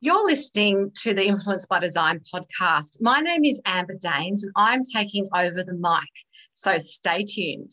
You're listening to the Influence by Design podcast. My name is Amber Daines and I'm taking over the mic. So stay tuned.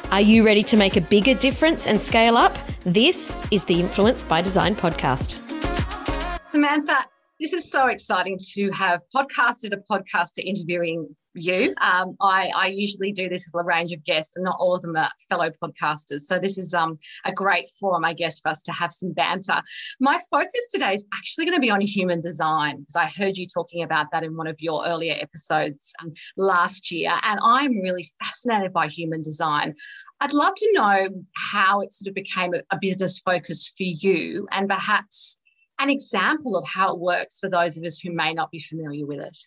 Are you ready to make a bigger difference and scale up? This is the Influence by Design podcast. Samantha, this is so exciting to have podcasted a podcaster interviewing you. Um, I, I, usually do this with a range of guests, and not all of them are fellow podcasters. So this is um, a great forum, I guess, for us to have some banter. My focus today is actually going to be on human design because I heard you talking about that in one of your earlier episodes um, last year, and I'm really fascinated by human design. I'd love to know how it sort of became a, a business focus for you, and perhaps an example of how it works for those of us who may not be familiar with it.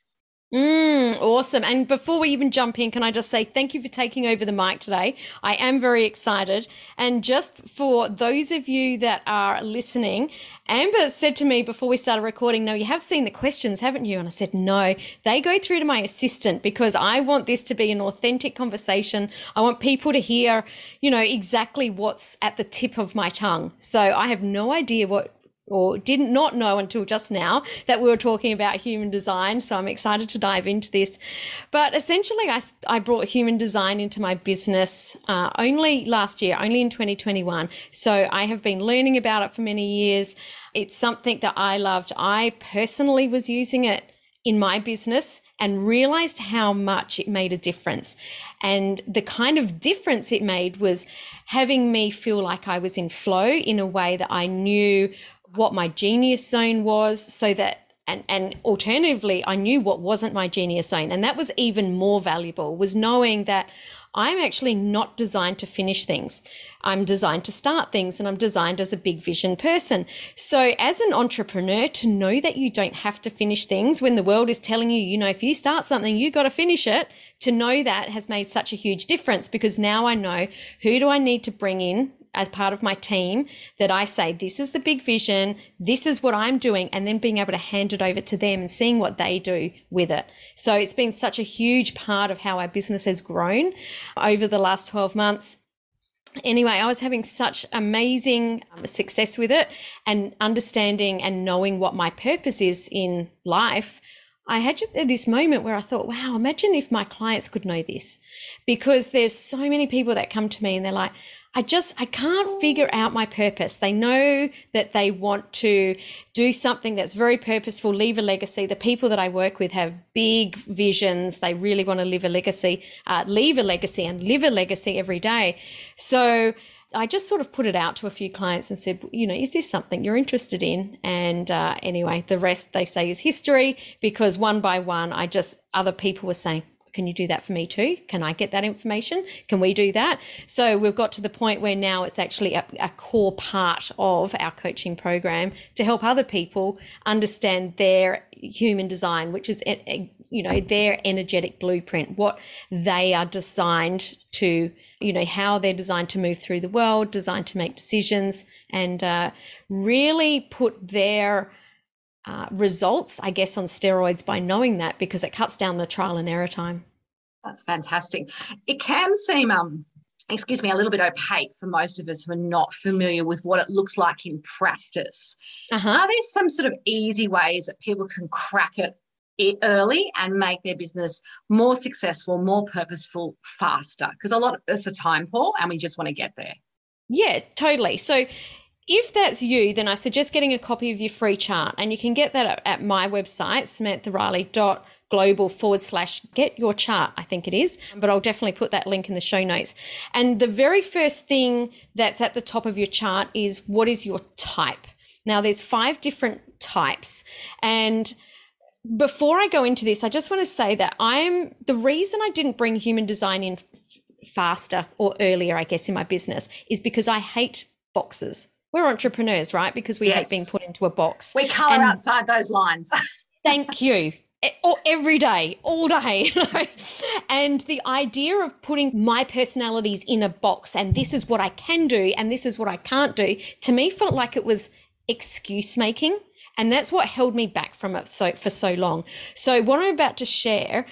Mm, awesome. And before we even jump in, can I just say thank you for taking over the mic today? I am very excited. And just for those of you that are listening, Amber said to me before we started recording, No, you have seen the questions, haven't you? And I said, No, they go through to my assistant because I want this to be an authentic conversation. I want people to hear, you know, exactly what's at the tip of my tongue. So I have no idea what or did not not know until just now that we were talking about human design. So I'm excited to dive into this. But essentially, I, I brought human design into my business uh, only last year, only in 2021. So I have been learning about it for many years. It's something that I loved. I personally was using it in my business and realized how much it made a difference. And the kind of difference it made was having me feel like I was in flow in a way that I knew what my genius zone was so that and and alternatively i knew what wasn't my genius zone and that was even more valuable was knowing that i'm actually not designed to finish things. I'm designed to start things and i'm designed as a big vision person. So as an entrepreneur to know that you don't have to finish things when the world is telling you you know if you start something you got to finish it to know that has made such a huge difference because now i know who do i need to bring in as part of my team that I say, this is the big vision, this is what I'm doing, and then being able to hand it over to them and seeing what they do with it. So it's been such a huge part of how our business has grown over the last 12 months. Anyway, I was having such amazing um, success with it and understanding and knowing what my purpose is in life. I had this moment where I thought, wow, imagine if my clients could know this. Because there's so many people that come to me and they're like, I just I can't figure out my purpose. They know that they want to do something that's very purposeful, leave a legacy. The people that I work with have big visions. They really want to live a legacy, uh, leave a legacy, and live a legacy every day. So I just sort of put it out to a few clients and said, you know, is this something you're interested in? And uh, anyway, the rest they say is history because one by one, I just other people were saying, can you do that for me too? Can I get that information? Can we do that? So we've got to the point where now it's actually a, a core part of our coaching program to help other people understand their human design, which is, you know, their energetic blueprint, what they are designed to you know how they're designed to move through the world designed to make decisions and uh, really put their uh, results, I guess, on steroids by knowing that because it cuts down the trial and error time. That's fantastic. It can seem, um, excuse me, a little bit opaque for most of us who are not familiar with what it looks like in practice. Uh-huh. Are there some sort of easy ways that people can crack it early and make their business more successful, more purposeful, faster? Because a lot of us are time poor and we just want to get there. Yeah, totally. So if that's you, then I suggest getting a copy of your free chart. And you can get that at my website, samanthariley.global forward slash get your chart, I think it is. But I'll definitely put that link in the show notes. And the very first thing that's at the top of your chart is what is your type? Now, there's five different types. And before I go into this, I just want to say that I'm the reason I didn't bring human design in faster or earlier, I guess, in my business is because I hate boxes we're entrepreneurs, right? Because we yes. hate being put into a box. We color and outside those lines. thank you. or every day, all day. and the idea of putting my personalities in a box and this is what I can do and this is what I can't do, to me felt like it was excuse making. And that's what held me back from it so for so long. So what I'm about to share,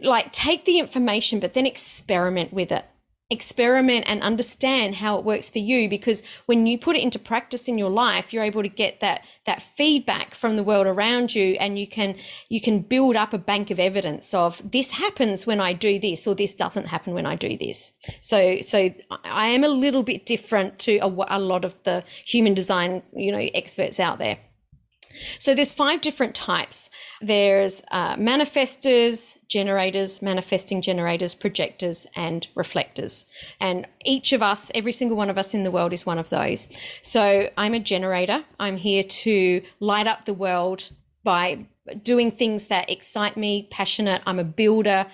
like take the information, but then experiment with it experiment and understand how it works for you because when you put it into practice in your life you're able to get that that feedback from the world around you and you can you can build up a bank of evidence of this happens when I do this or this doesn't happen when I do this. So so I am a little bit different to a, a lot of the human design you know experts out there so there's five different types. There's uh, manifestors, generators, manifesting generators, projectors, and reflectors. And each of us, every single one of us in the world, is one of those. So I'm a generator. I'm here to light up the world by doing things that excite me, passionate. I'm a builder.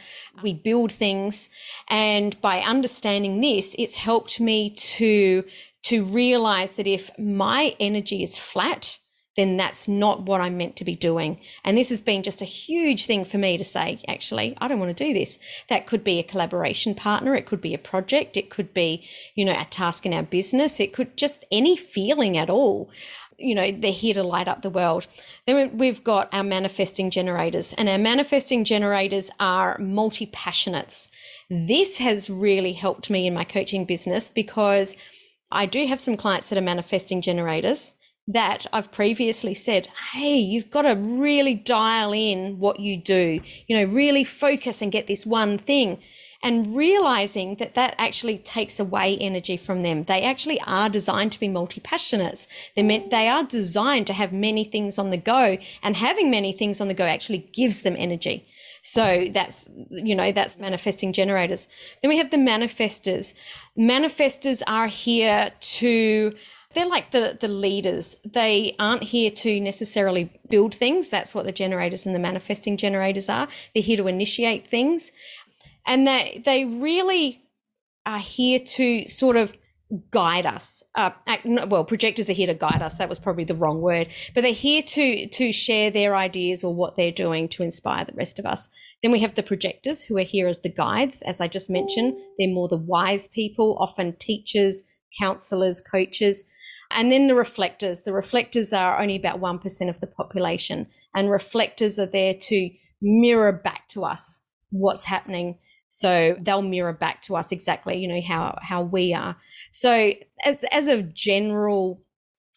We build things. And by understanding this, it's helped me to to realize that if my energy is flat, then that's not what I'm meant to be doing. And this has been just a huge thing for me to say, actually, I don't want to do this. That could be a collaboration partner, it could be a project, it could be, you know, a task in our business, it could just any feeling at all. You know, they're here to light up the world. Then we've got our manifesting generators, and our manifesting generators are multi passionates. This has really helped me in my coaching business because I do have some clients that are manifesting generators that I've previously said, hey, you've got to really dial in what you do, you know, really focus and get this one thing. And realizing that that actually takes away energy from them. They actually are designed to be multi passionates. They meant they are designed to have many things on the go, and having many things on the go actually gives them energy. So that's, you know, that's manifesting generators. Then we have the manifestors. Manifestors are here to they're like the the leaders. They aren't here to necessarily build things. That's what the generators and the manifesting generators are. They're here to initiate things, and they they really are here to sort of guide us. Uh, well, projectors are here to guide us. That was probably the wrong word, but they're here to to share their ideas or what they're doing to inspire the rest of us. Then we have the projectors who are here as the guides, as I just mentioned. They're more the wise people, often teachers, counselors, coaches. And then the reflectors. The reflectors are only about 1% of the population. And reflectors are there to mirror back to us what's happening. So they'll mirror back to us exactly, you know, how, how we are. So as, as a general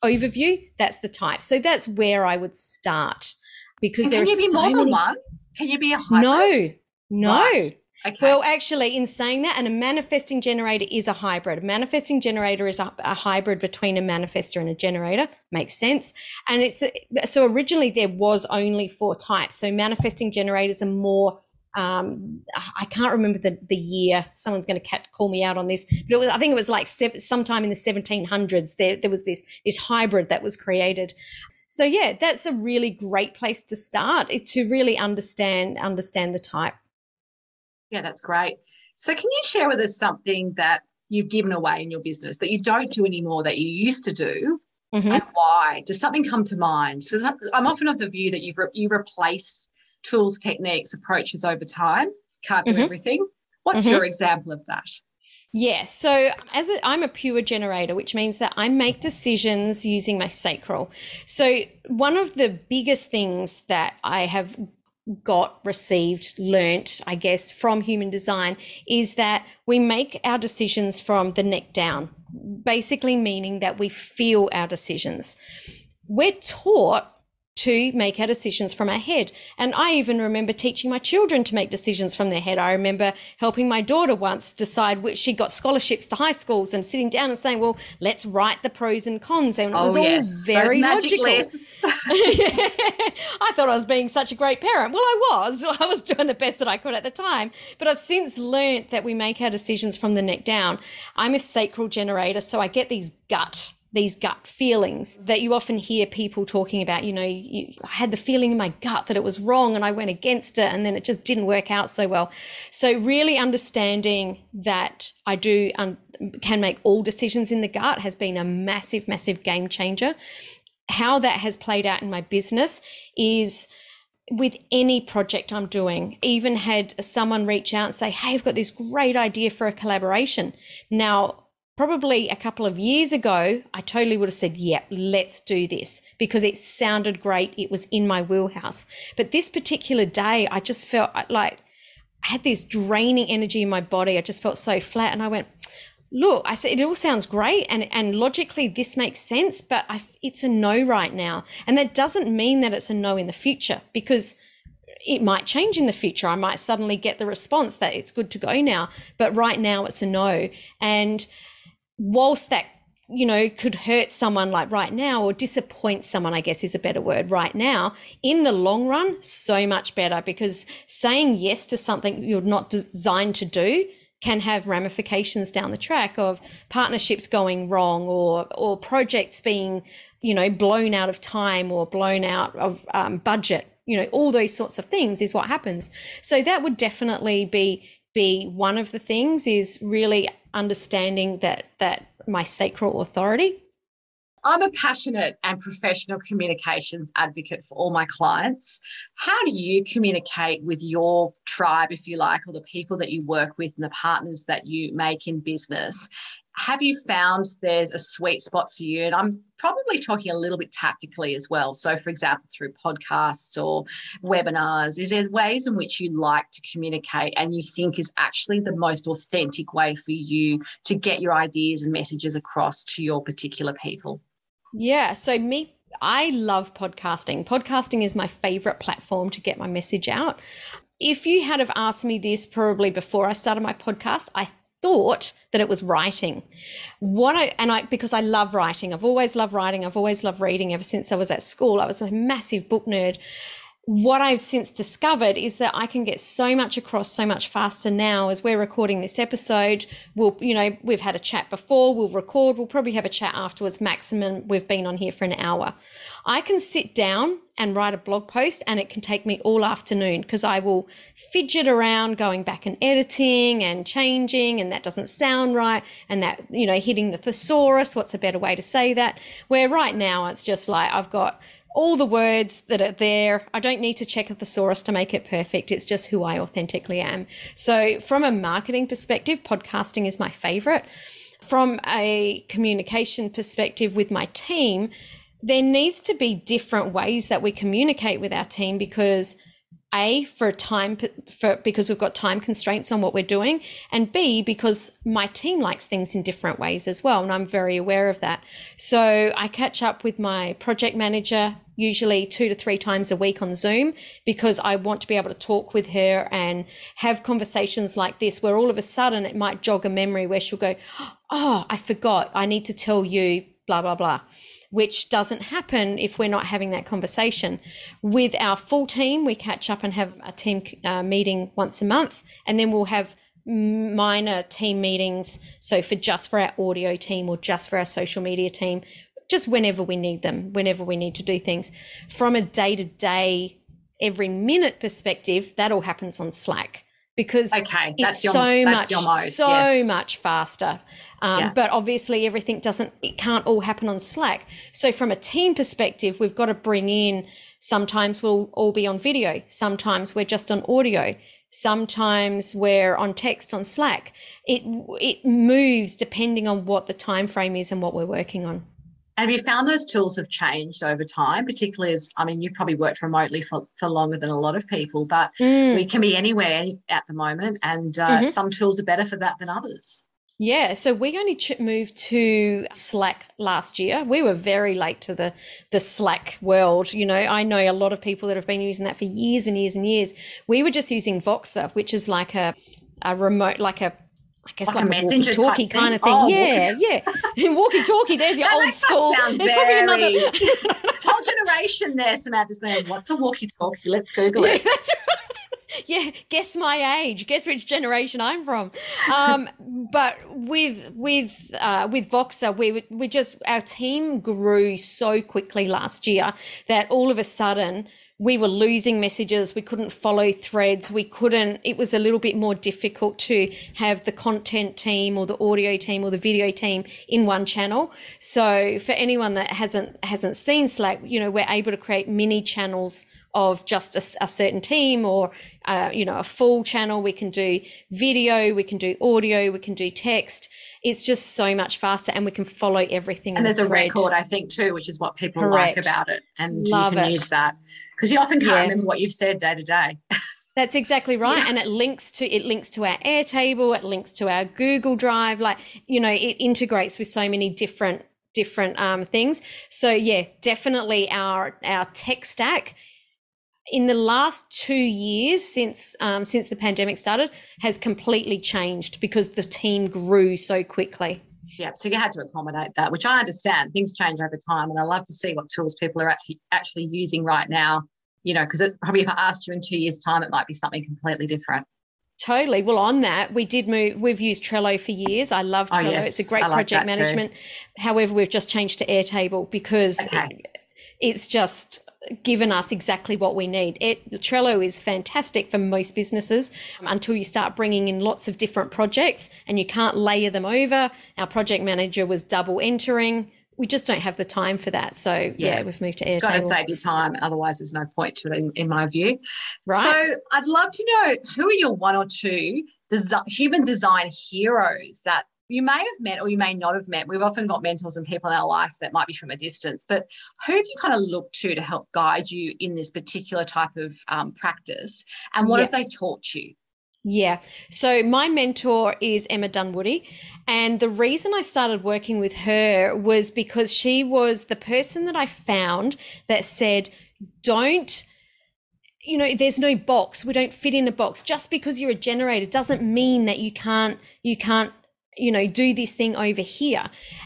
overview, that's the type. So that's where I would start because there can are so more many... than one. Can you be a hybrid? No, no. Right. Okay. Well, actually, in saying that, and a manifesting generator is a hybrid. A manifesting generator is a, a, hybrid between a manifestor and a generator. Makes sense. And it's so originally there was only four types. So manifesting generators are more. Um, I can't remember the, the year. Someone's going to call me out on this, but was, I think it was like sometime in the 1700s. There, there was this this hybrid that was created. So yeah, that's a really great place to start. To really understand understand the type. Yeah, that's great. So, can you share with us something that you've given away in your business that you don't do anymore that you used to do, mm-hmm. and why? Does something come to mind? So, I'm often of the view that you've re- you replace tools, techniques, approaches over time. Can't do mm-hmm. everything. What's mm-hmm. your example of that? Yeah, so as i am a pure generator, which means that I make decisions using my sacral. So one of the biggest things that I have got, received, learnt, I guess, from human design is that we make our decisions from the neck down, basically meaning that we feel our decisions. We're taught to make our decisions from our head. And I even remember teaching my children to make decisions from their head. I remember helping my daughter once decide which she got scholarships to high schools and sitting down and saying, well, let's write the pros and cons. And it was oh, all yes. very logical. I thought I was being such a great parent. Well, I was. I was doing the best that I could at the time. But I've since learned that we make our decisions from the neck down. I'm a sacral generator, so I get these gut these gut feelings that you often hear people talking about. You know, you, I had the feeling in my gut that it was wrong and I went against it and then it just didn't work out so well. So, really understanding that I do um, can make all decisions in the gut has been a massive, massive game changer. How that has played out in my business is with any project I'm doing, even had someone reach out and say, Hey, I've got this great idea for a collaboration. Now, probably a couple of years ago, I totally would have said, Yeah, let's do this because it sounded great. It was in my wheelhouse. But this particular day, I just felt uh, like I had this draining energy in my body. I just felt so flat. And I went, look, I said, it all sounds great. And, and logically, this makes sense, but I, it's a no right now. And that doesn't mean that it's a no in the future because it might change in the future. I might suddenly get the response that it's good to go now. But right now, it's a no. And whilst that you know, could hurt someone like right now or disappoint someone, I guess is a better word right now. In the long run, so much better because saying yes to something you're not designed to do can have ramifications down the track of partnerships going wrong or or projects being you know blown out of time or blown out of um, budget you know all those sorts of things is what happens so that would definitely be be one of the things is really understanding that that my sacral authority I'm a passionate and professional communications advocate for all my clients. How do you communicate with your tribe, if you like, or the people that you work with and the partners that you make in business? Have you found there's a sweet spot for you? And I'm probably talking a little bit tactically as well. So, for example, through podcasts or webinars, is there ways in which you like to communicate and you think is actually the most authentic way for you to get your ideas and messages across to your particular people? Yeah. So, me, I love podcasting. Podcasting is my favorite platform to get my message out. If you had have asked me this probably before I started my podcast, I thought that it was writing. What I and I because I love writing. I've always loved writing. I've always loved reading ever since I was at school. I was a massive book nerd what I've since discovered is that I can get so much across so much faster now as we're recording this episode. We'll, you know, we've had a chat before, we'll record, we'll probably have a chat afterwards. Maximum, we've been on here for an hour. I can sit down and write a blog post and it can take me all afternoon because I will fidget around going back and editing and changing and that doesn't sound right and that, you know, hitting the thesaurus. What's a better way to say that? Where right now it's just like I've got all the words that are there. I don't need to check a thesaurus to make it perfect. It's just who I authentically am. So, from a marketing perspective, podcasting is my favorite. From a communication perspective with my team, there needs to be different ways that we communicate with our team because a for time for because we've got time constraints on what we're doing and b because my team likes things in different ways as well and i'm very aware of that. So i catch up with my project manager usually two to three times a week on zoom because i want to be able to talk with her and have conversations like this where all of a sudden it might jog a memory where she'll go oh i forgot. I need to tell you blah blah blah which doesn't happen if we're not having that conversation. With our full team, we catch up and have a team uh, meeting once a month, and then we'll have minor team meetings. So for just for our audio team or just for our social media team, just whenever we need them, whenever we need to do things. From a day to day, every minute perspective, that all happens on Slack because okay, it's your, so much so yes. much faster. Um, yeah. But obviously, everything doesn't it can't all happen on Slack. So from a team perspective, we've got to bring in. Sometimes we'll all be on video. Sometimes we're just on audio. Sometimes we're on text on Slack. It it moves depending on what the time frame is and what we're working on. Have you found those tools have changed over time, particularly as I mean, you've probably worked remotely for, for longer than a lot of people, but mm. we can be anywhere at the moment, and uh, mm-hmm. some tools are better for that than others. Yeah, so we only ch- moved to Slack last year. We were very late to the the Slack world. You know, I know a lot of people that have been using that for years and years and years. We were just using Voxer, which is like a a remote, like a I guess like, like a, messenger talkie kind of thing. Oh, yeah, yeah. walkie talkie. There's your old school. There's very... probably another whole generation there. Samantha's going, "What's a walkie talkie?" Let's Google it. Yeah, yeah, guess my age. Guess which generation I'm from. Um, but with with uh, with Voxer, we we just our team grew so quickly last year that all of a sudden we were losing messages. We couldn't follow threads. We couldn't, it was a little bit more difficult to have the content team or the audio team or the video team in one channel. So for anyone that hasn't, hasn't seen Slack, you know, we're able to create mini channels of just a, a certain team or uh, you know a full channel we can do video we can do audio we can do text it's just so much faster and we can follow everything and there's the a record i think too which is what people Correct. like about it and Love you can it. use that because you often can't Yeah. remember what you've said day to day That's exactly right. Yeah. And it links to it links to our Airtable, it links to our Google Drive. Like, you know, it integrates with so many different different um, things. So yeah, definitely our our tech stack in the last two years since um, since the pandemic started has completely changed because the team grew so quickly. Yeah, so you had to accommodate that, which I understand. Things change over time, and I love to see what tools people are actually actually using right now. You know, because probably if I asked you in two years' time, it might be something completely different. Totally. Well, on that, we did move. We've used Trello for years. I love Oh, Trello. yes. It's a great like project that too. management. However, we've just changed to Airtable because Okay. it- it's just given us exactly what we need. It, Trello is fantastic for most businesses until you start bringing in lots of different projects and you can't layer them over. Our project manager was double entering. We just don't have the time for that. So yeah, Yeah. we've moved to You've got to save your time, otherwise there's no point to it, in, in my view. Right. So I'd love to know who are your one or two desi- human design heroes that you may have met or you may not have met. We've often got mentors and people in our life that might be from a distance, but who have you kind of looked to to help guide you in this particular type of um, practice? And what Yeah. have they taught you? Yeah. So my mentor is Emma Dunwoody. And the reason I started working with her was because she was the person that I found that said, don't, you know, there's no box. We don't fit in a box. Just because you're a generator doesn't mean that you can't, you can't, you know, do this thing over here.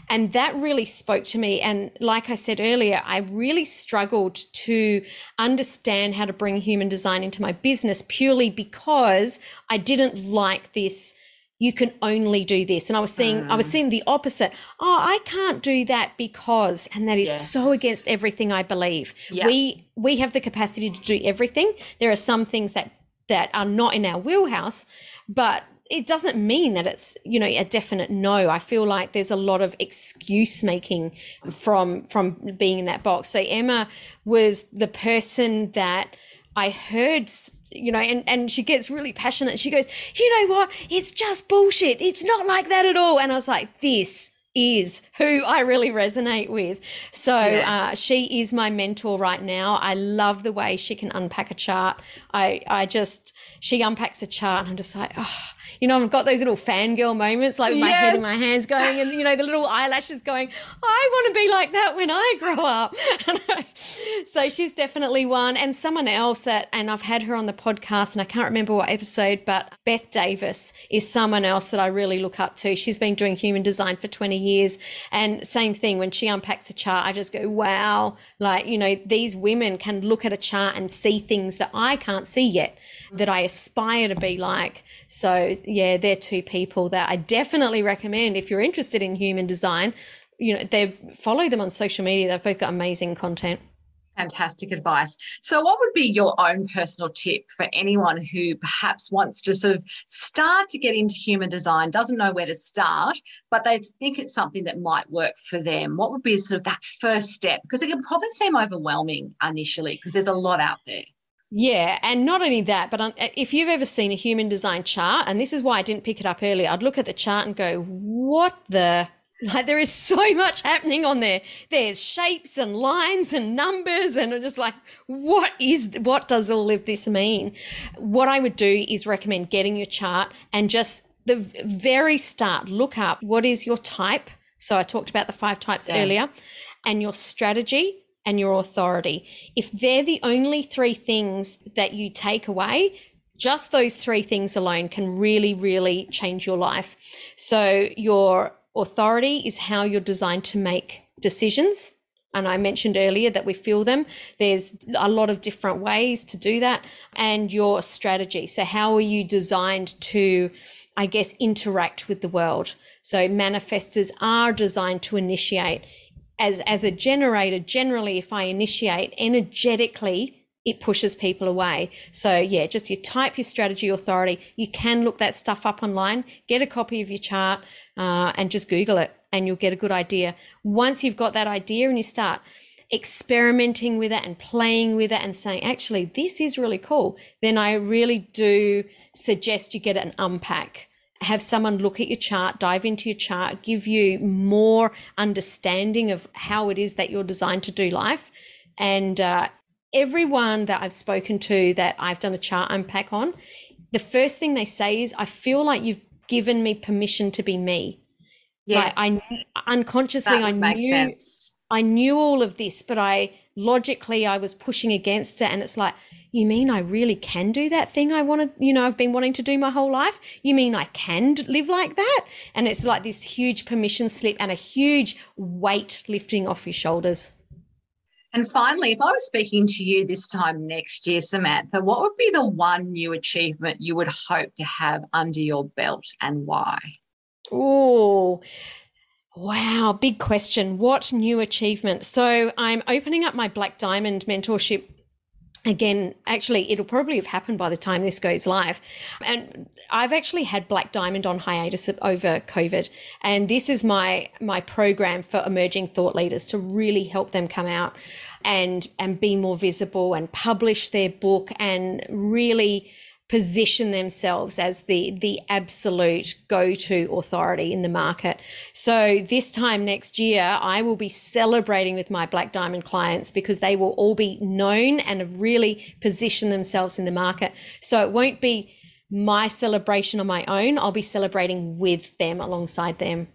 And that really spoke to me. And like I said earlier, I really struggled to understand how to bring human design into my business purely because I didn't like this you can only do this and i was seeing i was Mm. seeing the opposite oh i can't do that because and that is so against everything i believe Yeah. we we have the capacity to do everything there are some things that that are not in our wheelhouse but it doesn't mean that it's you know a definite no. I feel like there's a lot of excuse making from from being in that box. So emma was the person that i heard you know and and she gets really passionate. She goes you know what? It's just bullshit. It's not like that at all. And i was like this is who I really resonate with. So uh, she is my mentor right now. I love the way she can unpack a chart. I I just she unpacks a chart and I'm just like, oh, you know, I've got those little fangirl moments, like with my head and my hands going, and you know, the little eyelashes going. I want to be like that when I grow up. so she's definitely one, and someone else that, and I've had her on the podcast, and I can't remember what episode, but Beth Davis is someone else that I really look up to. She's been doing human design for 20 years, and same thing when she unpacks a chart, I just go, wow, like you know, these women can look at a chart and see things that I can't see yet, that I aspire to be like. So yeah, they're two people that I definitely recommend if you're interested in human design. You know, they follow them on social media. They've both got amazing content. Fantastic advice. So, what would be your own personal tip for anyone who perhaps wants to sort of start to get into human design, doesn't know where to start, but they think it's something that might work for them? What would be sort of that first step? Because it can probably seem overwhelming initially because there's a lot out there. Yeah, and not only that, but if you've ever seen a human design chart, and this is why I didn't pick it up earlier, I'd look at the chart and go, "What the." Like there is so much happening on there. There's shapes and lines and numbers, and I'm just like, what is what does all of this mean? What I would do is recommend getting your chart and just the very start, look up what is your type. So I talked about the five types Yeah. earlier, and your strategy and your authority. If they're the only three things that you take away, just those three things alone can really, really change your life. So, your authority is how you're designed to make decisions. And I mentioned earlier that we feel them. There's a lot of different ways to do that. And your strategy. So, how are you designed to, I guess, interact with the world? So, manifestors are designed to initiate. As, as a generator, generally, if I initiate energetically, it pushes people away. So yeah, just you type your strategy authority. You can look that stuff up online, get a copy of your chart, uh, and just Google it, and you'll get a good idea. Once you've got that idea and you start, experimenting with it and playing with it and saying, actually, this is really cool, then I really do suggest you get an unpack. Have someone look at your chart, dive into your chart, give you more understanding of how it is that you're designed to do life. And uh, everyone that I've spoken to that I've done a chart unpack on, the first thing they say is, I feel like you've given me permission to be me. Yes. Like I unconsciously I knew sense. I knew all of this, but I logically I was pushing against it and it's like you mean I really can do that thing I wanted, you know, I've been wanting to do my whole life? You mean I can live like that? And it's like this huge permission slip and a huge weight lifting off your shoulders. And finally, if I was speaking to you this time next year, Samantha, what would be the one new achievement you would hope to have under your belt and why? Oh, wow. Big question. What new achievement? So I'm opening up my Black Diamond mentorship again actually it'll probably have happened by the time this goes live. And i've actually had black diamond on hiatus over covid and this is my my program for emerging thought leaders to really help them come out and and be more visible and publish their book and really position themselves as the the absolute go-to authority in the market. So this time next year I will be celebrating with my black diamond clients because they will all be known and have really positioned themselves in the market. So it won't be my celebration on my own. I'll be celebrating with them alongside them.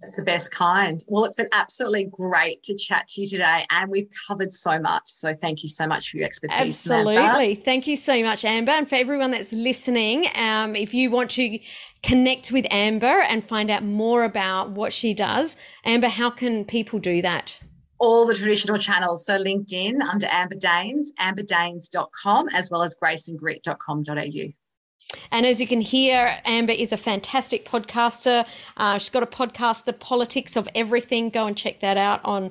That's the best kind. Well, it's been absolutely great to chat to you today, and we've covered so much. So, thank you so much for your expertise. Absolutely. Samantha. Thank you so much, Amber. And for everyone that's listening, um, if you want to connect with Amber and find out more about what she does, Amber, how can people do that? all the traditional channels. So LinkedIn under Amber Daines, amberdaines.com, as well as graceandgrit.com.au. And as you can hear, Amber is a fantastic podcaster. Uh, she's got a podcast, The Politics of Everything. Go and check that out on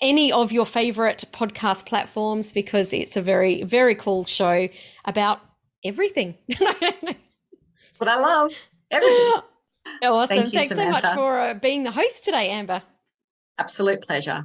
any of your favorite podcast platforms because it's a very, very cool show about everything. That's what I love. Everything. Awesome. Thank you, Thanks Samantha. so much for uh, being the host today, Amber. Absolute pleasure.